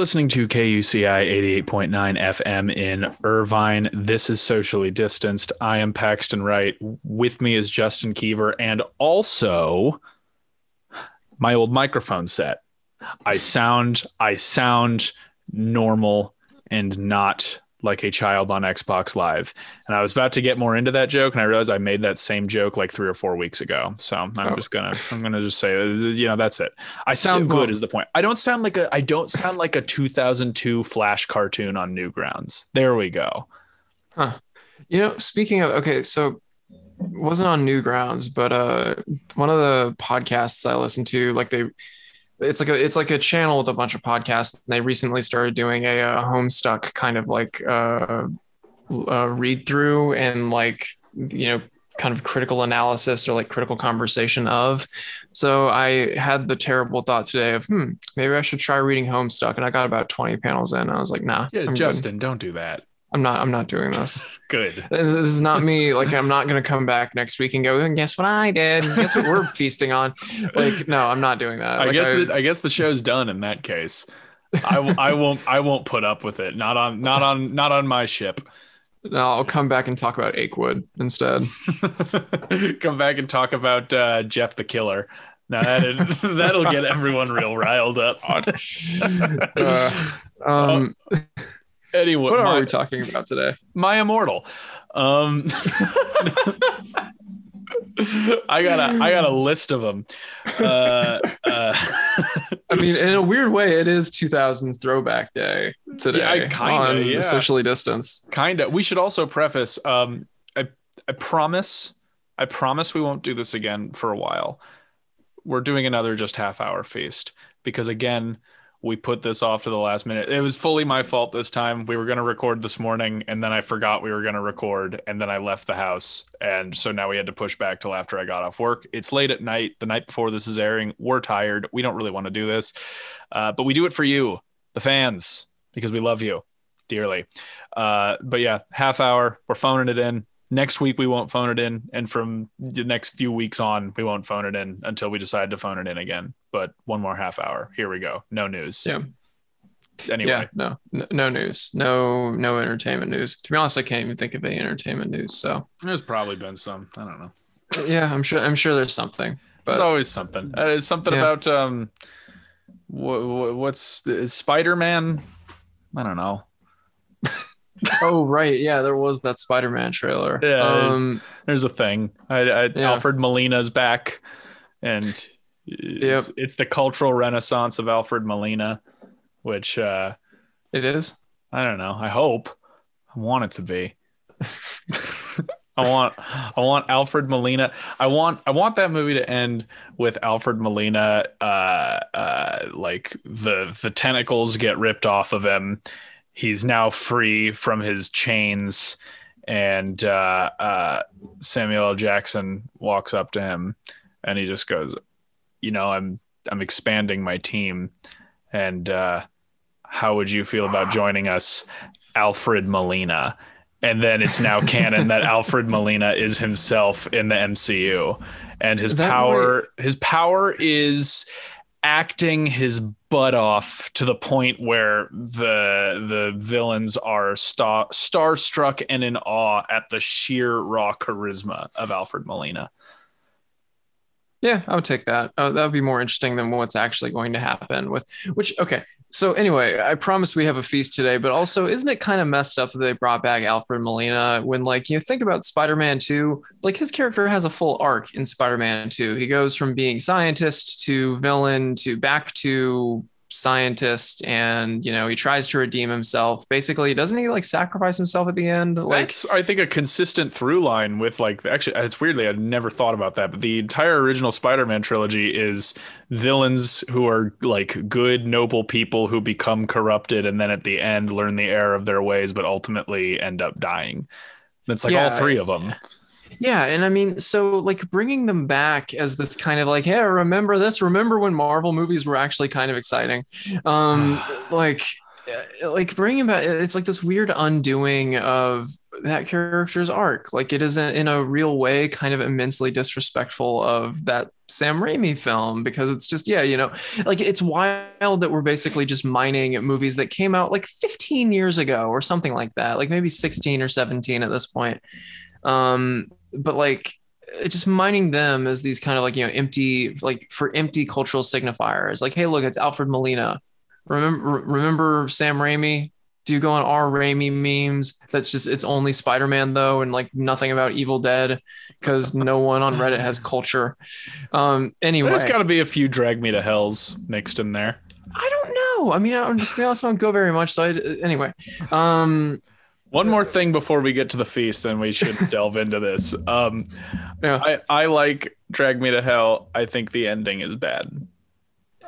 Listening to KUCI 88.9 FM in Irvine. This is socially distanced. I am Paxton Wright. With me is Justin Keever and also my old microphone set. I sound I sound normal and not like a child on Xbox Live. And I was about to get more into that joke, and I realized I made that same joke like three or four weeks ago. So I'm Oh. just gonna I'm gonna just say you know that's it. I sound Yeah, well- good is the point. I don't sound like a I don't sound like a 2002 Flash cartoon on Newgrounds. There we go. Huh. You know, speaking of okay, so wasn't on Newgrounds, but uh one of the podcasts I listened to, like they it's like a it's like a channel with a bunch of podcasts. And they recently started doing a, uh Homestuck kind of like uh, uh read through and like you know kind of critical analysis or like critical conversation of. So I had the terrible thought today of hmm, maybe I should try reading Homestuck, and I got about 20 panels in. And I was like, nah, Yeah, I'm good. Justin, don't do that. I'm not I'm not doing this. Good. This is not me. Like, I'm not going to come back next week and go, and guess what I did? Guess what we're feasting on? Like, no, I'm not doing that. I Like, guess the, I guess the show's done in that case. I, I won't I won't put up with it. Not on not on not on my ship. no, I'll come back and talk about Akewood instead. Come back and talk about uh, Jeff the Killer. Now that that'll get everyone real riled up. Uh, um, anyway, what are we talking about today? my immortal. Um, I got a I got a list of them. Uh, uh, I mean, in a weird way, it is 2000s Throwback Day today. Yeah, I kinda, on yeah. socially distanced. kind of. We should also preface. Um, I I promise. I promise we won't do this again for a while. We're doing another just half hour feast because again, we put this off to the last minute. It was fully my fault this time. We were going to record this morning and then I forgot we were going to record and then I left the house and so now we had to push back till after I got off work. It's late at night, the night before this is airing. We're tired. We don't really want to do this. Uh, but we do it for you, the fans, because we love you dearly. Uh, but yeah, half hour, we're phoning it in. Next week we won't phone it in, and from the next few weeks on, we won't phone it in until we decide to phone it in again. But one more half hour. Here we go. No news. Yeah. Anyway, Yeah, no, no, news, no, no entertainment news. To be honest, I can't even think of any entertainment news. So there's probably been some. I don't know. yeah, I'm sure, I'm sure there's something. There's But always something. Uh, it's something Yeah. about um, what, what's Spider Man? I don't know. oh right, yeah, there was that Spider-Man trailer. Yeah, um, There's a thing. I, I, Yeah. Alfred Molina's back, and it's, it's the cultural renaissance of Alfred Molina, which uh, it is. I don't know. I hope. I want it to be. I want I want Alfred Molina. I want I want that movie to end with Alfred Molina uh uh like the the tentacles get ripped off of him. He's now free from his chains and uh uh Samuel L. Jackson walks up to him and he just goes, "You know, I'm I'm expanding my team and uh how would you feel about joining us, Alfred Molina? And then it's now canon that Alfred Molina is himself in the MCU, and his That power his power is acting his butt off to the point where the the villains are star starstruck and in awe at the sheer raw charisma of Alfred Molina. Yeah, I would take that. Uh, that would be more interesting than what's actually going to happen with which okay. So anyway, I promise we have a feast today, but also isn't it kind of messed up that they brought back Alfred Molina when like you think about Spider-Man 2, like his character has a full arc in Spider-Man 2. He goes from being scientist to villain to back to scientist and you know he tries to redeem himself basically doesn't he like sacrifice himself at the end like That's I think a consistent through line with like actually it's weirdly I'd never thought about that, but the entire original Spider-Man trilogy is villains who are like good noble people who become corrupted and then at the end learn the error of their ways but ultimately end up dying. That's like all Yeah. three of them. Yeah, and I mean, so like bringing them back as this kind of like, hey, remember this? Remember when Marvel movies were actually kind of exciting? Um, like, uh, like bringing back, it's like this weird undoing of that character's arc. Like, it isn't in a real way kind of immensely disrespectful of that Sam Raimi film because it's just, yeah, you know, like it's wild that we're basically just mining movies that came out like 15 years ago or something like that, like maybe 16 or 17 at this point. Um, but like just mining them as these kind of like you know empty like for empty cultural signifiers. Like hey look it's alfred molina. Remember remember sam raimi? Do you go on r raimi memes? That's just it's only spider-man though and like nothing about evil dead because no one on reddit has culture. Um anyway. There's got to be a few drag me to hells mixed in there. i don't know. I mean i don't just be honest i don't go very much so I, anyway. Um One more thing before we get to the feast, then we should delve into this. Um, Yeah. I, I like Drag Me to Hell. I think the ending is bad.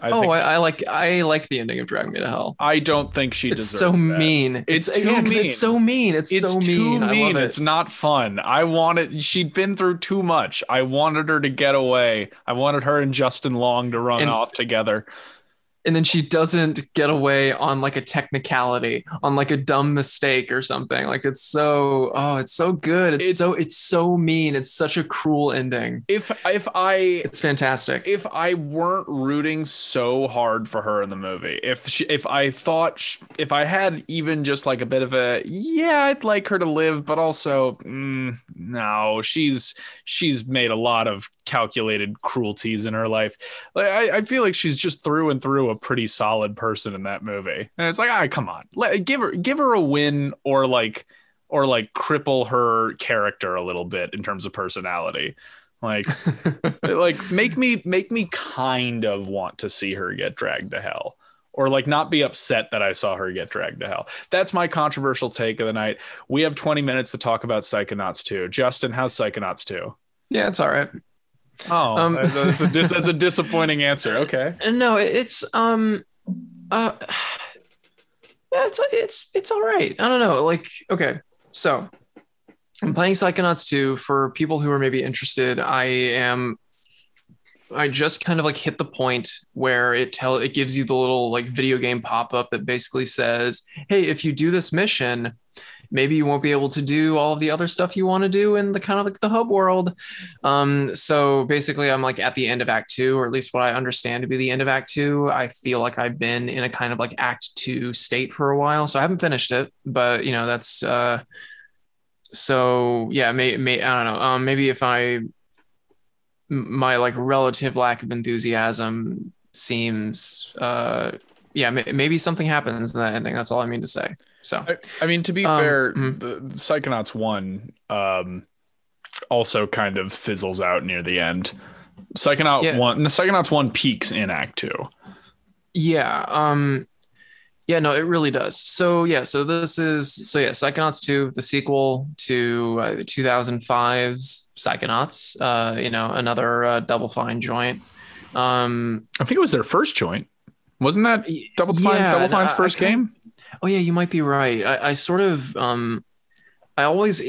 I oh think I, I like i like the ending of drag me to hell I don't think she it's deserves so that. mean. It's too yeah, mean. It's so mean. It's, It's so too mean. I love it. It's not fun. I wanted. She'd been through too much. I wanted her to get away. I wanted her and Justin Long to run And- off together. And then she doesn't get away on like a technicality, on like a dumb mistake or something. Like it's so oh, it's so good. It's, It's- so it's so mean. It's such a cruel ending. If if I It's fantastic. if I weren't rooting so hard for her in the movie, if she, if I thought sh if I had even just like a bit of a yeah, I'd like her to live, but also mm, no, she's she's made a lot of calculated cruelties in her life. Like I, I feel like she's just through and through a pretty solid person in that movie, and it's like, ah, come on, Let, give her give her a win or like or like cripple her character a little bit in terms of personality. Like like make me make me kind of want to see her get dragged to hell or like not be upset that I saw her get dragged to hell. That's my controversial take of the night. We have 20 minutes to talk about Psychonauts 2. Justin, how's Psychonauts 2? yeah, it's all right. Oh, Um, that's, a dis- that's a disappointing answer. Okay. No, it's um uh yeah, it's it's it's all right. I don't know. Like, okay, so I'm playing Psychonauts 2 for people who are maybe interested. I am I just kind of like hit the point where it tell it gives you the little like video game pop-up that basically says, hey, if you do this mission, maybe you won't be able to do all of the other stuff you want to do in the kind of like the hub world. Um, so basically, I'm like at the end of Act Two, or at least what I understand to be the end of Act Two. I feel like I've been in a kind of like Act Two state for a while, so I haven't finished it, but you know that's uh, so yeah, may, may I don't know, um, maybe if I my like relative lack of enthusiasm seems uh yeah maybe something happens in that ending that's all i mean to say so I, I mean, to be Um, fair, mhm. the, the Psychonauts 1 um, also kind of fizzles out near the end. Psychonaut Yeah. 1, the Psychonauts 1 peaks in Act 2. Yeah. Um yeah, no, it really does. So yeah, so this is so yeah, Psychonauts 2, the sequel to uh, 2005's Psychonauts, uh, you know, another uh, double fine joint. Um I think it was their first joint. Wasn't that Double Fine, yeah, Double Fine's first game? Oh yeah, you might be right. I, I sort of um I always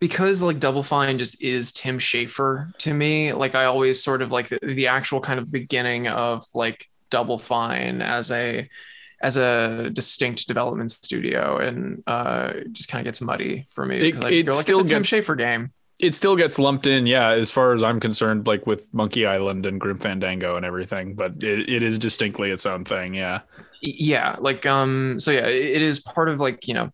because like Double Fine just is Tim Schafer to me, like I always sort of like the, the actual kind of beginning of like Double Fine as a as a distinct development studio and uh it just kind of gets muddy for me because I just it like still it's a Tim gets- Schafer game. it still gets lumped in, yeah, as far as I'm concerned, like with Monkey Island and Grim Fandango and everything, but it, it is distinctly its own thing, yeah. Yeah, like um, so yeah, it is part of like you know,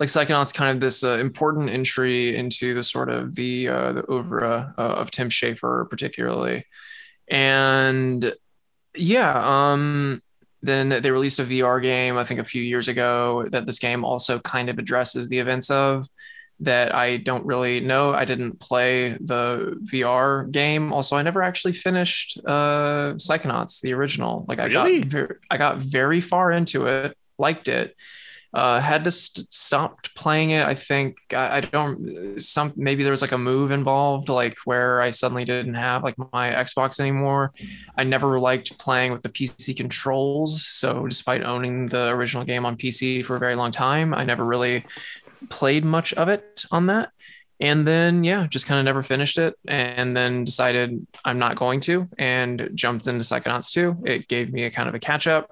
like Psychonauts, kind of this uh, important entry into the sort of the uh, the oeuvre uh, of Tim Schafer, particularly, and yeah, um, then they released a VR game, I think a few years ago, that this game also kind of addresses the events of that I don't really know. I didn't play the VR game. Also, I never actually finished uh, Psychonauts, the original. Like I Really? got very, I got very far into it, liked it. Uh, had to st- stopped playing it. I think I, I don't some maybe there was like a move involved, like where I suddenly didn't have like my Xbox anymore. I never liked playing with the PC controls. So despite owning the original game on PC for a very long time, I never really played much of it on that. And then, yeah, just kind of never finished it. And then decided I'm not going to and jumped into Psychonauts 2. It gave me a kind of a catch up.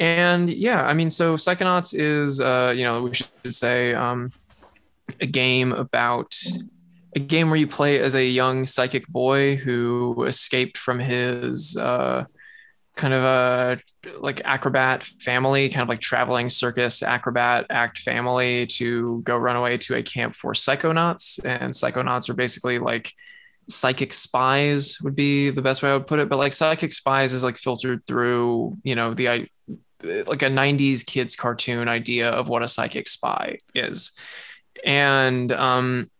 And yeah, I mean, so Psychonauts is, uh, you know, we should say um, a game about a game where you play as a young psychic boy who escaped from his uh, kind of a like acrobat family, kind of like traveling circus acrobat act family to go run away to a camp for psychonauts. And psychonauts are basically like psychic spies would be the best way I would put it. But like psychic spies is like filtered through, you know, the like a 90s kids cartoon idea of what a psychic spy is. And um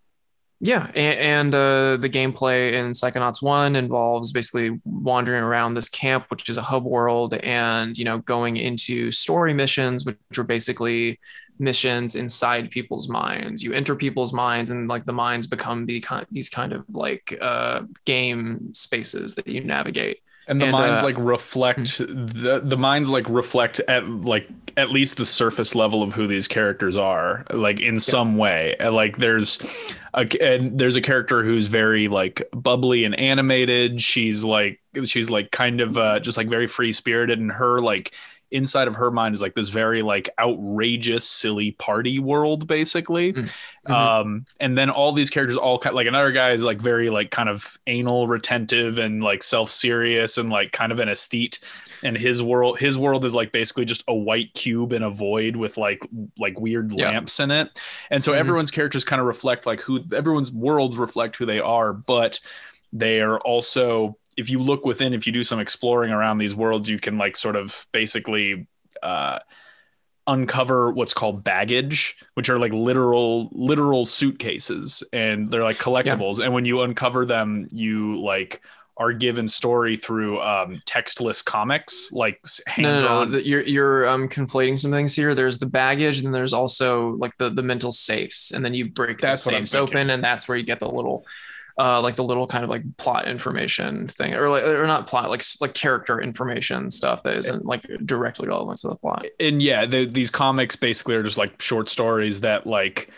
yeah, and, and uh, the gameplay in Psychonauts One involves basically wandering around this camp, which is a hub world, and you know going into story missions, which are basically missions inside people's minds. You enter people's minds, and like the minds become the kind these kind of like uh, game spaces that you navigate. and the And, minds uh, like reflect the the minds like reflect at like at least the surface level of who these characters are like in some way like there's a and there's a character who's very like bubbly and animated. She's like she's like kind of uh just like very free spirited and her like inside of her mind is like this very like outrageous silly party world basically. Mhm. um and then all these characters all kind like another guy is like very like kind of anal retentive and like self-serious and like kind of an aesthete and his world his world is like basically just a white cube in a void with like like weird Yeah. lamps in it and so Mhm. everyone's characters kind of reflect like who everyone's worlds reflect who they are but they are also if you look within if you do some exploring around these worlds you can like sort of basically uh uncover what's called baggage which are like literal literal suitcases and they're like collectibles and when you uncover them you like are given story through um textless comics like No, no, no, you're you're um, conflating some things here. There's the baggage, and then there's also like the the mental safes, and then you break That's the safes open, and that's where you get the little, uh, like the little kind of like plot information thing, or like or not plot, like like character information stuff that isn't like directly relevant to the plot. and yeah, the, these comics basically are just like short stories that like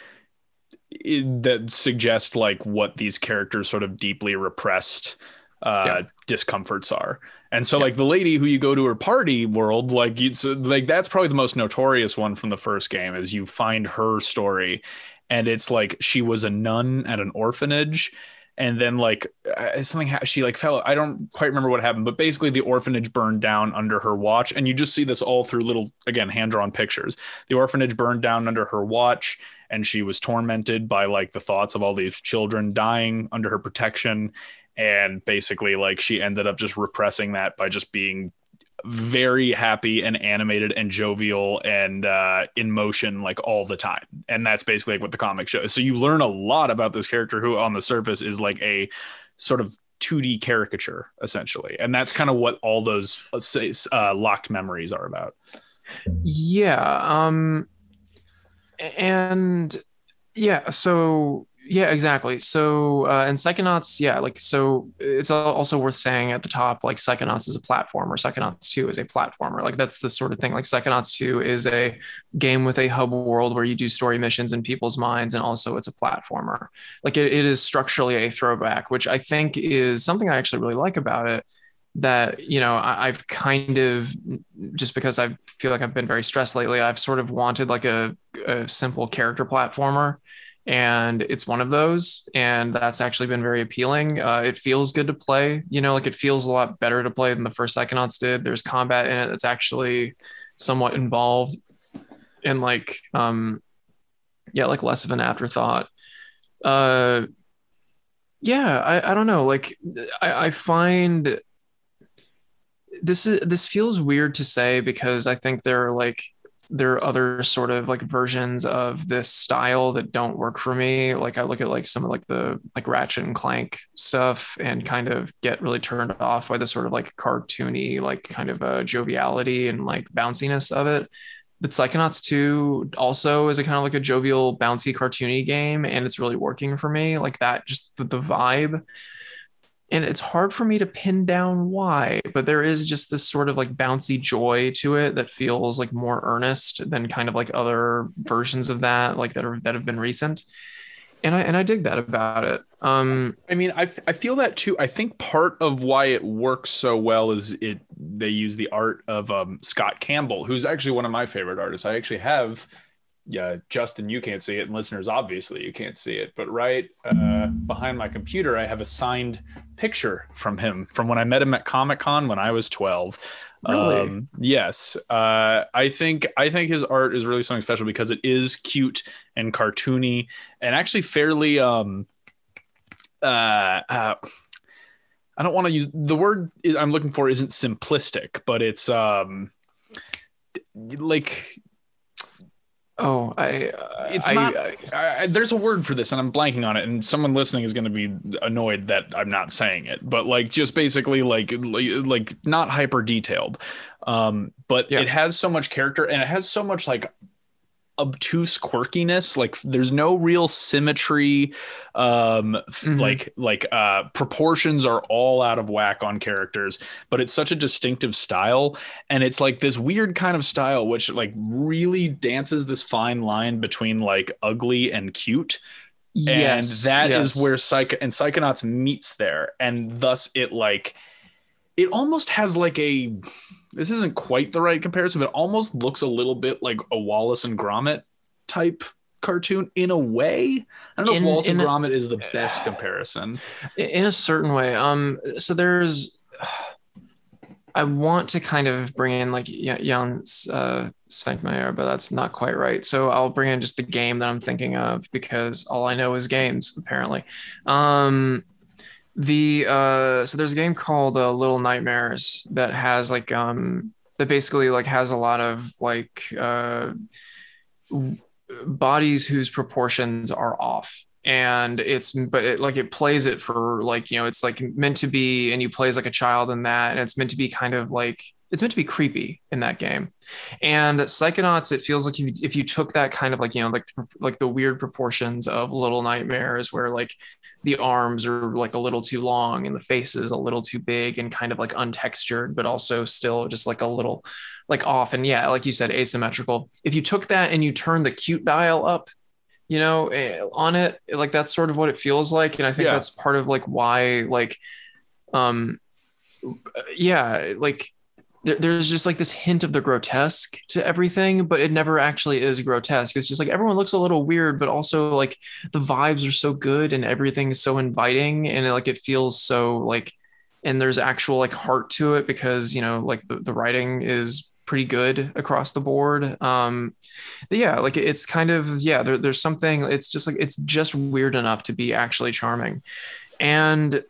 that suggest like what these characters sort of deeply repressed uh Yeah. discomforts are. And so like the lady who you go to her party world like it's like that's probably the most notorious one from the first game is you find her story and it's like she was a nun at an orphanage and then like uh, something ha- she like fell i don't quite remember what happened but basically the orphanage burned down under her watch and you just see this all through little again hand drawn pictures the orphanage burned down under her watch and she was tormented by like the thoughts of all these children dying under her protection and basically like she ended up just repressing that by just being very happy and animated and jovial and uh, in motion like all the time. And that's basically like what the comic shows. So you learn a lot about this character who on the surface is like a sort of 2d caricature essentially. And that's kind of what all those uh, uh, locked memories are about. Yeah. Um and yeah, so yeah, exactly. So uh and Psychonauts, yeah, like so it's also worth saying at the top, like Psychonauts is a platformer, Psychonauts 2 is a platformer. Like that's the sort of thing. Like Psychonauts 2 is a game with a hub world where you do story missions in people's minds, and also it's a platformer. Like it, it is structurally a throwback, which I think is something I actually really like about it that you know I, I've kind of just because I feel like I've been very stressed lately, I've sort of wanted like a, a simple character platformer. And it's one of those and that's actually been very appealing. Uh, it feels good to play you know like it feels a lot better to play than the first psychonauts did. There's combat in it that's actually somewhat involved and like um yeah like less of an afterthought. Uh yeah i, I don't know like I, I find this is this feels weird to say because i think there are like there are other sort of like versions of this style that don't work for me. Like I look at like some of like the like Ratchet and Clank stuff and kind of get really turned off by the sort of like cartoony, like kind of a joviality and like bounciness of it. But Psychonauts 2 also is a kind of like a jovial, bouncy, cartoony game, and it's really working for me. Like that, just the, the vibe and it's hard for me to pin down why but there is just this sort of like bouncy joy to it that feels like more earnest than kind of like other versions of that like that are that have been recent. And i and i dig that about it. Um i mean i, I feel that too. I think part of why it works so well is it they use the art of um, scott campbell who's actually one of my favorite artists. I actually have yeah, Justin, you can't see it, and listeners, obviously, you can't see it. But right uh, behind my computer, I have a signed picture from him from when I met him at Comic Con when I was twelve. Really? Um, yes, uh, I think I think his art is really something special because it is cute and cartoony, and actually fairly. Um, uh, uh, I don't want to use the word I'm looking for isn't simplistic, but it's um, like Oh, I. Uh, it's I, not. I, I, there's a word for this, and I'm blanking on it. And someone listening is going to be annoyed that I'm not saying it. But like, just basically like like, not hyper detailed. Um, but yeah. it has so much character, and it has so much like obtuse quirkiness like there's no real symmetry um mm-hmm. like like uh proportions are all out of whack on characters but it's such a distinctive style and it's like this weird kind of style which like really dances this fine line between like ugly and cute yes, and that yes. is where psych and psychonauts meets there and thus it like it almost has like a this isn't quite the right comparison, but almost looks a little bit like a Wallace and Gromit type cartoon in a way. I don't know in, if Wallace and Gromit is the best comparison. In a certain way. Um so there's I want to kind of bring in like Jan uh, Svankmajer, but that's not quite right. So I'll bring in just the game that I'm thinking of because all I know is games, apparently. Um, the uh so there's a game called uh, little nightmares that has like um that basically like has a lot of like uh bodies whose proportions are off. And it's but it, like it plays it for like you know it's like meant to be and you play as like a child in that and it's meant to be kind of like it's meant to be creepy in that game. And Psychonauts, it feels like if you, if you took that kind of like, you know, like like the weird proportions of Little Nightmares where like the arms are like a little too long and the face is a little too big and kind of like untextured, but also still just like a little like off. And yeah, like you said, asymmetrical. If you took that and you turn the cute dial up, you know, eh, on it, like that's sort of what it feels like. And I think yeah. that's part of like why like um yeah, like there, there's just like this hint of the grotesque to everything, but it never actually is grotesque. It's just like everyone looks a little weird, but also like the vibes are so good and everything is so inviting and it, like it feels so like and there's actual like heart to it because you know like the, the writing is pretty good across the board um yeah like it's kind of yeah there, there's something it's just like it's just weird enough to be actually charming and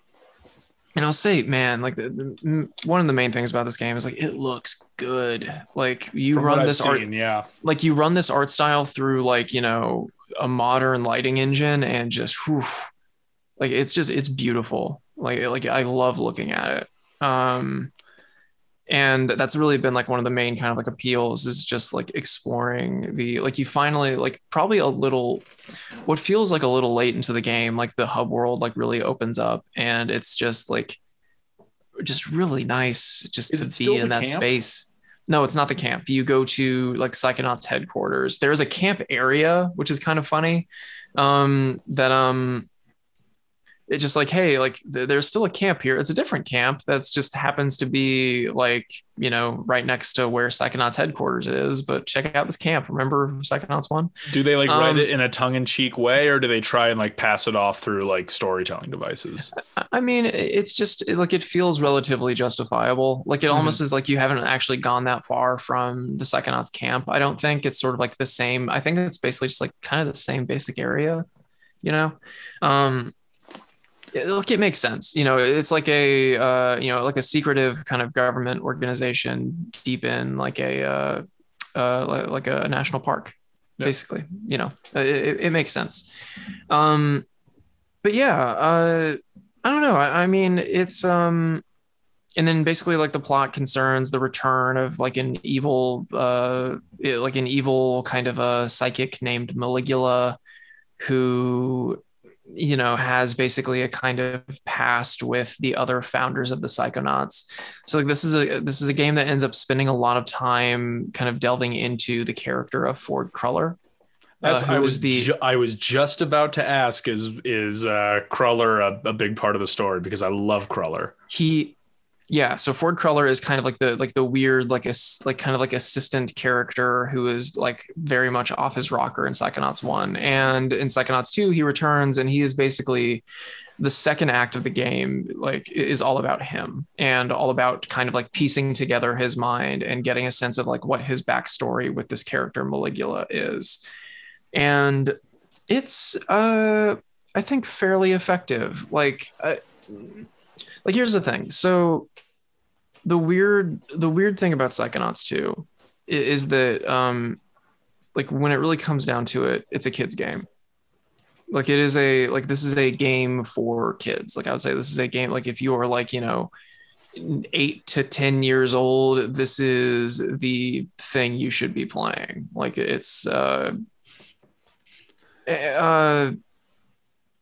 and I'll say, man, like the, the, one of the main things about this game is like it looks good. Like you From run this art, yeah. Like you run this art style through like you know a modern lighting engine, and just whew, like it's just it's beautiful. Like like I love looking at it. Um, and that's really been like one of the main kind of like appeals is just like exploring the like you finally like probably a little what feels like a little late into the game like the hub world like really opens up and it's just like just really nice just is to be in that camp? space. No it's not the camp. You go to like psychonauts headquarters. There's a camp area which is kind of funny um that um it just like hey like th- there's still a camp here. It's a different camp that's just happens to be like you know right next to where psychonauts headquarters is but check out this camp. Remember psychonauts one? Do they like write Um, it in a tongue-in-cheek way, or do they try and like pass it off through like storytelling devices? I- mean it's just like it feels relatively justifiable. Like it Mhm. almost is like you haven't actually gone that far from the psychonauts camp. I don't think it's sort of like the same. I think it's basically just like kind of the same basic area you know? Um look it makes sense. You know it's like a uh you know like a secretive kind of government organization deep in like a uh uh like, a national park Yeah. basically you know it, it, it makes sense. Um but yeah uh i don't know. I, I mean it's um and then basically like the plot concerns the return of like an evil uh like an evil kind of a psychic named maligula who you know has basically a kind of past with the other founders of the psychonauts so like this is a this is a game that ends up spending a lot of time kind of delving into the character of ford cruller uh, I was the ju- I was just about to ask is is uh, Cruller a, a big part of the story because I love Cruller. he yeah so ford cruller is kind of like the like the weird like a like kind of like assistant character who is like very much off his rocker in psychonauts 1 and in psychonauts 2 he returns and he is basically the second act of the game like is all about him and all about kind of like piecing together his mind and getting a sense of like what his backstory with this character maligula is. And it's uh i think fairly effective. Like uh, like here's the thing. So the weird the weird thing about psychonauts 2 i- is that um like when it really comes down to it it's a kids game. Like it is a like this is a game for kids. Like i would say this is a game like if you are like you know eight to ten years old this is the thing you should be playing. Like it's uh uh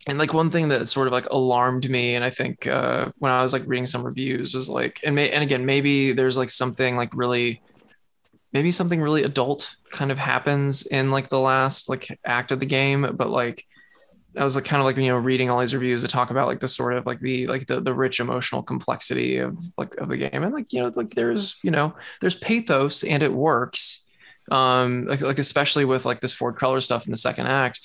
and like one thing that sort of like alarmed me and i think uh when i was like reading some reviews was like and may and again maybe there's like something like really maybe something really adult kind of happens in like the last like act of the game but like I was like kind of like you know reading all these reviews that talk about like the sort of like the like the the rich emotional complexity of like of the game. And like you know like there's you know there's pathos and it works um like like especially with like this Ford Cruller stuff in the second act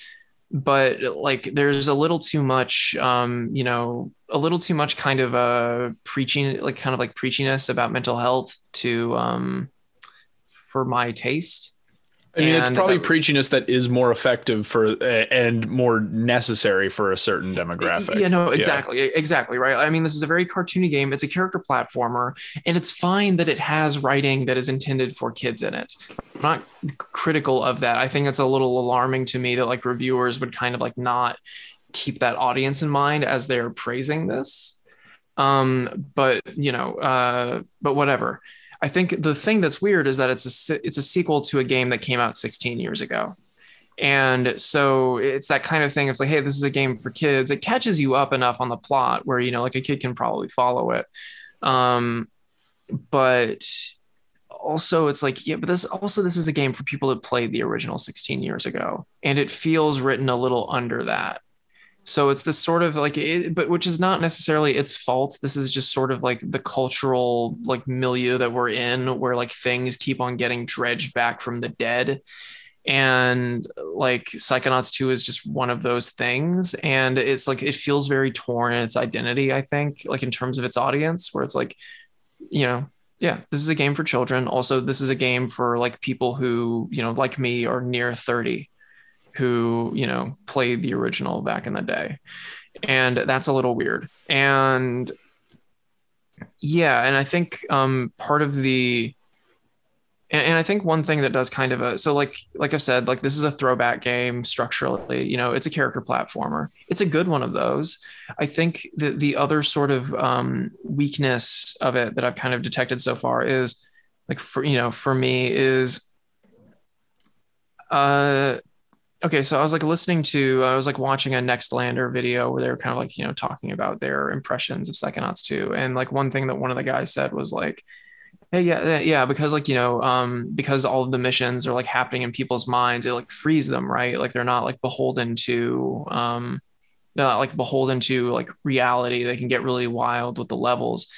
but like there's a little too much um you know a little too much kind of uh preaching like kind of like preachiness about mental health to um for my taste I mean, it's probably was- preachiness that is more effective for and more necessary for a certain demographic. Yeah, no, exactly, exactly, right. I mean, this is a very cartoony game. It's a character platformer, and it's fine that it has writing that is intended for kids in it. I'm not critical of that. I think it's a little alarming to me that like reviewers would kind of like not keep that audience in mind as they're praising this. Um, but you know, uh, but whatever. I think the thing that's weird is that it's a it's a sequel to a game that came out 16 years ago. And so it's that kind of thing. It's like, hey, this is a game for kids. It catches you up enough on the plot where you know, like a kid can probably follow it. Um, but also, it's like, yeah, but this also this is a game for people that played the original 16 years ago, and it feels written a little under that. So it's this sort of like, it, but which is not necessarily its fault. This is just sort of like the cultural like milieu that we're in, where like things keep on getting dredged back from the dead. And like psychonauts 2 is just one of those things. And it's like it feels very torn in its identity i think like in terms of its audience where it's like you know yeah this is a game for children. Also this is a game for like people who you know like me are near 30 who you know played the original back in the day. And that's a little weird. And yeah and i think um part of the and, and I think one thing that does kind of a so like like I've said like this is a throwback game structurally you know it's a character platformer. It's a good one of those. I think the the other sort of um, weakness of it that I've kind of detected so far is like for you know for me is uh okay so I was like listening to I was like watching a Nextlander video where they were kind of like you know talking about their impressions of Psychonauts 2 and like one thing that one of the guys said was like Hey, yeah, yeah, because like you know, um, because all of the missions are like happening in people's minds, it like frees them, right? Like they're not like beholden to, um, not like beholden to like reality. They can get really wild with the levels,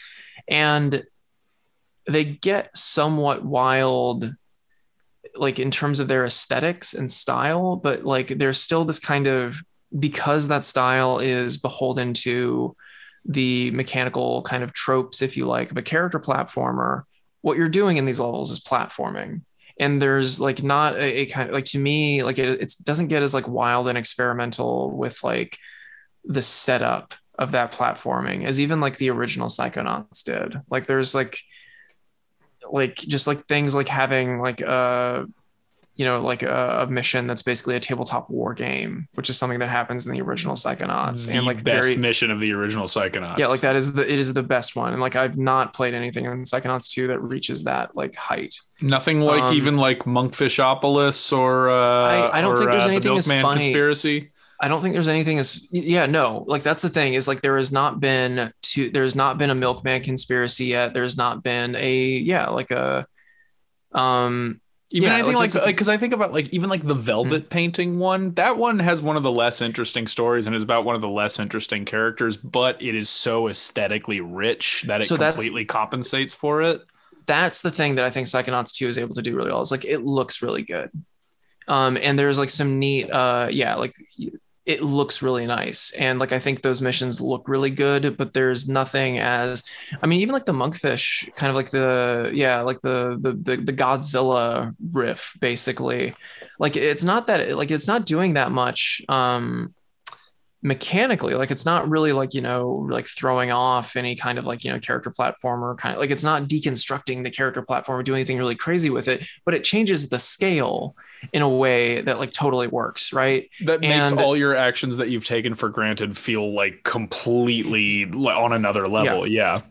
and they get somewhat wild like in terms of their aesthetics and style but like there's still this kind of because that style is beholden to the mechanical kind of tropes if you like of a character platformer what you're doing in these levels is platforming. And there's like not a, a kind of like to me like it, it doesn't get as like wild and experimental with like the setup of that platforming as even like the original psychonauts did. Like there's like like just like things like having like a you know like a, a, mission that's basically a tabletop war game which is something that happens in the original psychonauts the and like best very, mission of the original psychonauts. Yeah like that is the it is the best one and like i've not played anything in psychonauts 2 that reaches that like height. Nothing like um, even like lungfishopolis or uh i, I don't or, think there's uh, anything the as funny conspiracy I don't think there's anything as yeah no like that's the thing is like there has not been to there's not been a milkman conspiracy yet there's not been a yeah like a um even yeah, anything like like because I think about like even like the velvet mm-hmm. painting one that one has one of the less interesting stories and is about one of the less interesting characters but it is so aesthetically rich that it so completely compensates for it that's the thing that I think Psychonauts 2 is able to do really well. It's like it looks really good. Um, and there's like some neat uh yeah, like it looks really nice. And like i think those missions look really good but there's nothing as i mean even like the lungfish kind of like the yeah like the the the, the godzilla riff basically. Like it's not that like it's not doing that much um mechanically. Like it's not really like you know like throwing off any kind of like you know character platformer kind of like it's not deconstructing the character platform or doing anything really crazy with it but it changes the scale in a way that like totally works, right? That makes and, all your actions that you've taken for granted feel like completely on another level. Yeah. yeah.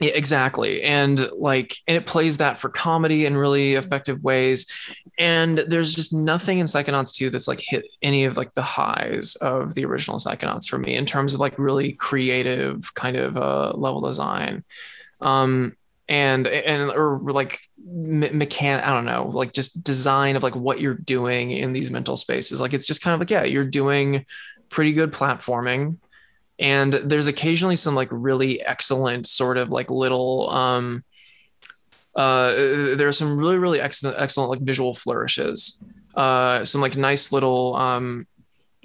Yeah, exactly. And like, and it plays that for comedy in really effective ways. And there's just nothing in Psychonauts 2 that's like hit any of like the highs of the original Psychonauts for me in terms of like really creative kind of uh, level design. Um, and and or like me- mechan I don't know, like just design of like what you're doing in these mental spaces. Like it's just kind of like yeah, you're doing pretty good platforming and there's occasionally some like really excellent sort of like little um uh there are some really really excellent excellent like visual flourishes uh some like nice little um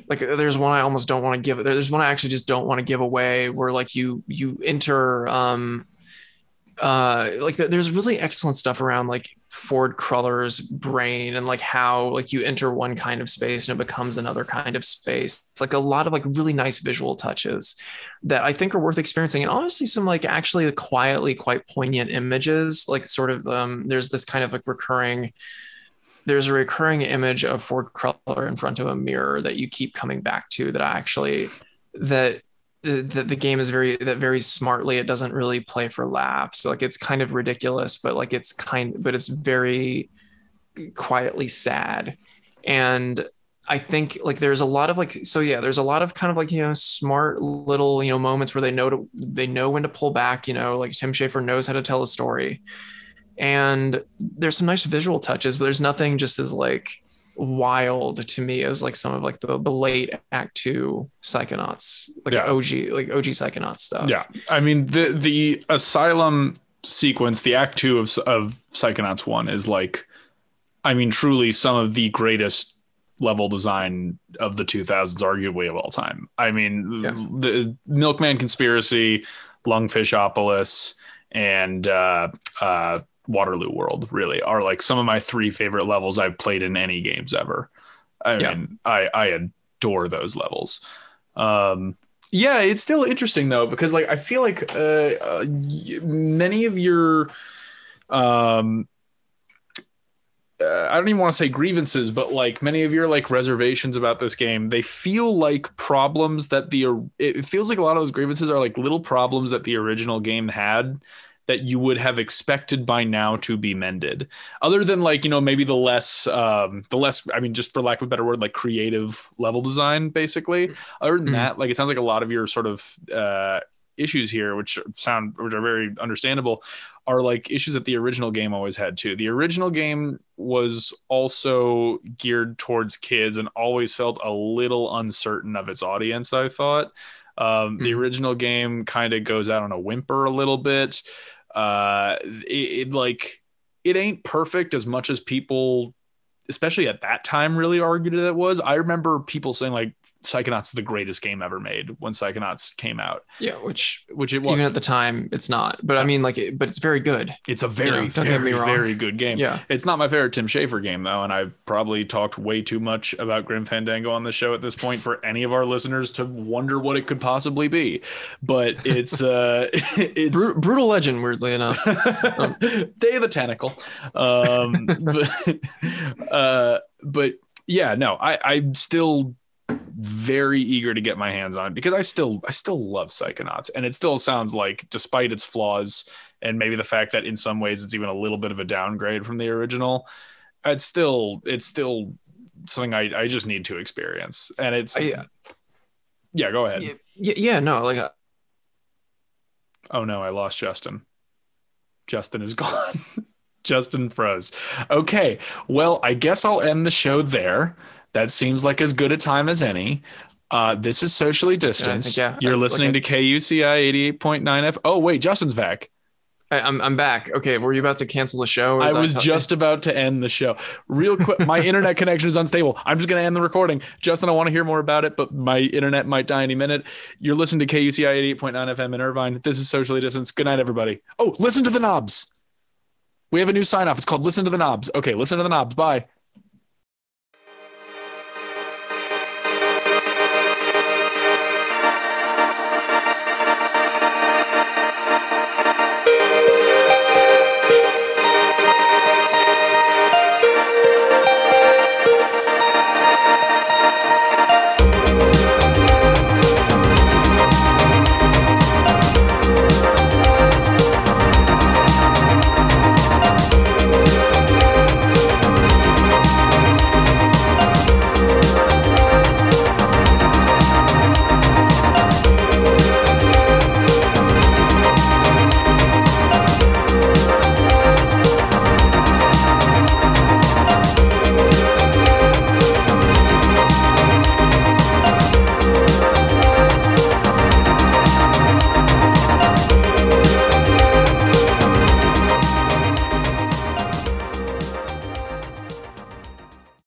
like there's one I almost don't want to give there's one I actually just don't want to give away where like you you enter um uh like there's really excellent stuff around like Ford Cruller's brain and like how like you enter one kind of space and it becomes another kind of space. It's like a lot of like really nice visual touches that I think are worth experiencing. And honestly, some like actually quietly quite poignant images. Like sort of um there's this kind of like recurring there's a recurring image of Ford Cruller in front of a mirror that you keep coming back to that I actually that the, the game is very that very smartly it doesn't really play for laughs. Like it's kind of ridiculous but like it's kind but it's very quietly sad. And i think like there's a lot of like so yeah there's a lot of kind of like you know smart little you know moments where they know to they know when to pull back you know like tim schafer knows how to tell a story. And there's some nice visual touches but there's nothing just as like wild to me as like some of like the, the late act two psychonauts like yeah. og like og psychonauts stuff yeah i mean the the asylum sequence the act two of, of psychonauts one is like i mean truly some of the greatest level design of the 2000s arguably of all time i mean yeah. the milkman conspiracy lungfishopolis and uh uh Waterloo World really are like some of my three favorite levels I've played in any games ever. I yeah. mean, I I adore those levels. Um, yeah, it's still interesting though because like I feel like uh, uh, many of your um uh, I don't even want to say grievances, but like many of your like reservations about this game, they feel like problems that the it feels like a lot of those grievances are like little problems that the original game had that you would have expected by now to be mended other than like you know maybe the less um the less i mean just for lack of a better word like creative level design basically other than mm-hmm. that like it sounds like a lot of your sort of uh issues here which sound which are very understandable are like issues that the original game always had too. The original game was also geared towards kids and always felt a little uncertain of its audience, I thought. Um, The Mhm. original game kind of goes out on a whimper a little bit. Uh, it, it like it ain't perfect as much as people, especially at that time, really argued that it was. I remember people saying like Psychonauts is the greatest game ever made when Psychonauts came out, Yeah, which which it was. even at the time it's not. But I mean, like, it, but it's very good. It's a very, know, don't get very, me wrong. very good game. Yeah. It's not my favorite Tim Schafer game though, and I've probably talked way too much about Grim Fandango on the show at this point for any of our listeners to wonder what it could possibly be. But it's uh it's Bru- brutal legend, weirdly enough. Day of the Tentacle. Um but, uh but yeah, no, I, I'm still very eager to get my hands on it because I still I still love Psychonauts. And it still sounds like despite its flaws and maybe the fact that in some ways it's even a little bit of a downgrade from the original it's still it's still something I, I just need to experience. And it's I- yeah go ahead. Yeah, yeah, yeah, no, like, uh, oh no I lost Justin. Justin is gone. Justin froze. Okay well I guess I'll end the show there that seems like as good a time as any uh, this is socially distanced. yeah, You're I- listening I- to KUCI 88.9 F. Oh, wait, Justin's back. I, I'm I'm back. Okay, were you about to cancel the show? I was just about to end the show. Real quick, my internet connection is unstable. I'm just going to end the recording. Justin, I want to hear more about it, but my internet might die any minute. You're listening to KUCI 88.9 FM in Irvine. This is Socially Distanced. Good night, everybody. Oh, listen to the knobs. We have a new sign off. It's called Listen to the Knobs. Okay, listen to the knobs. Bye.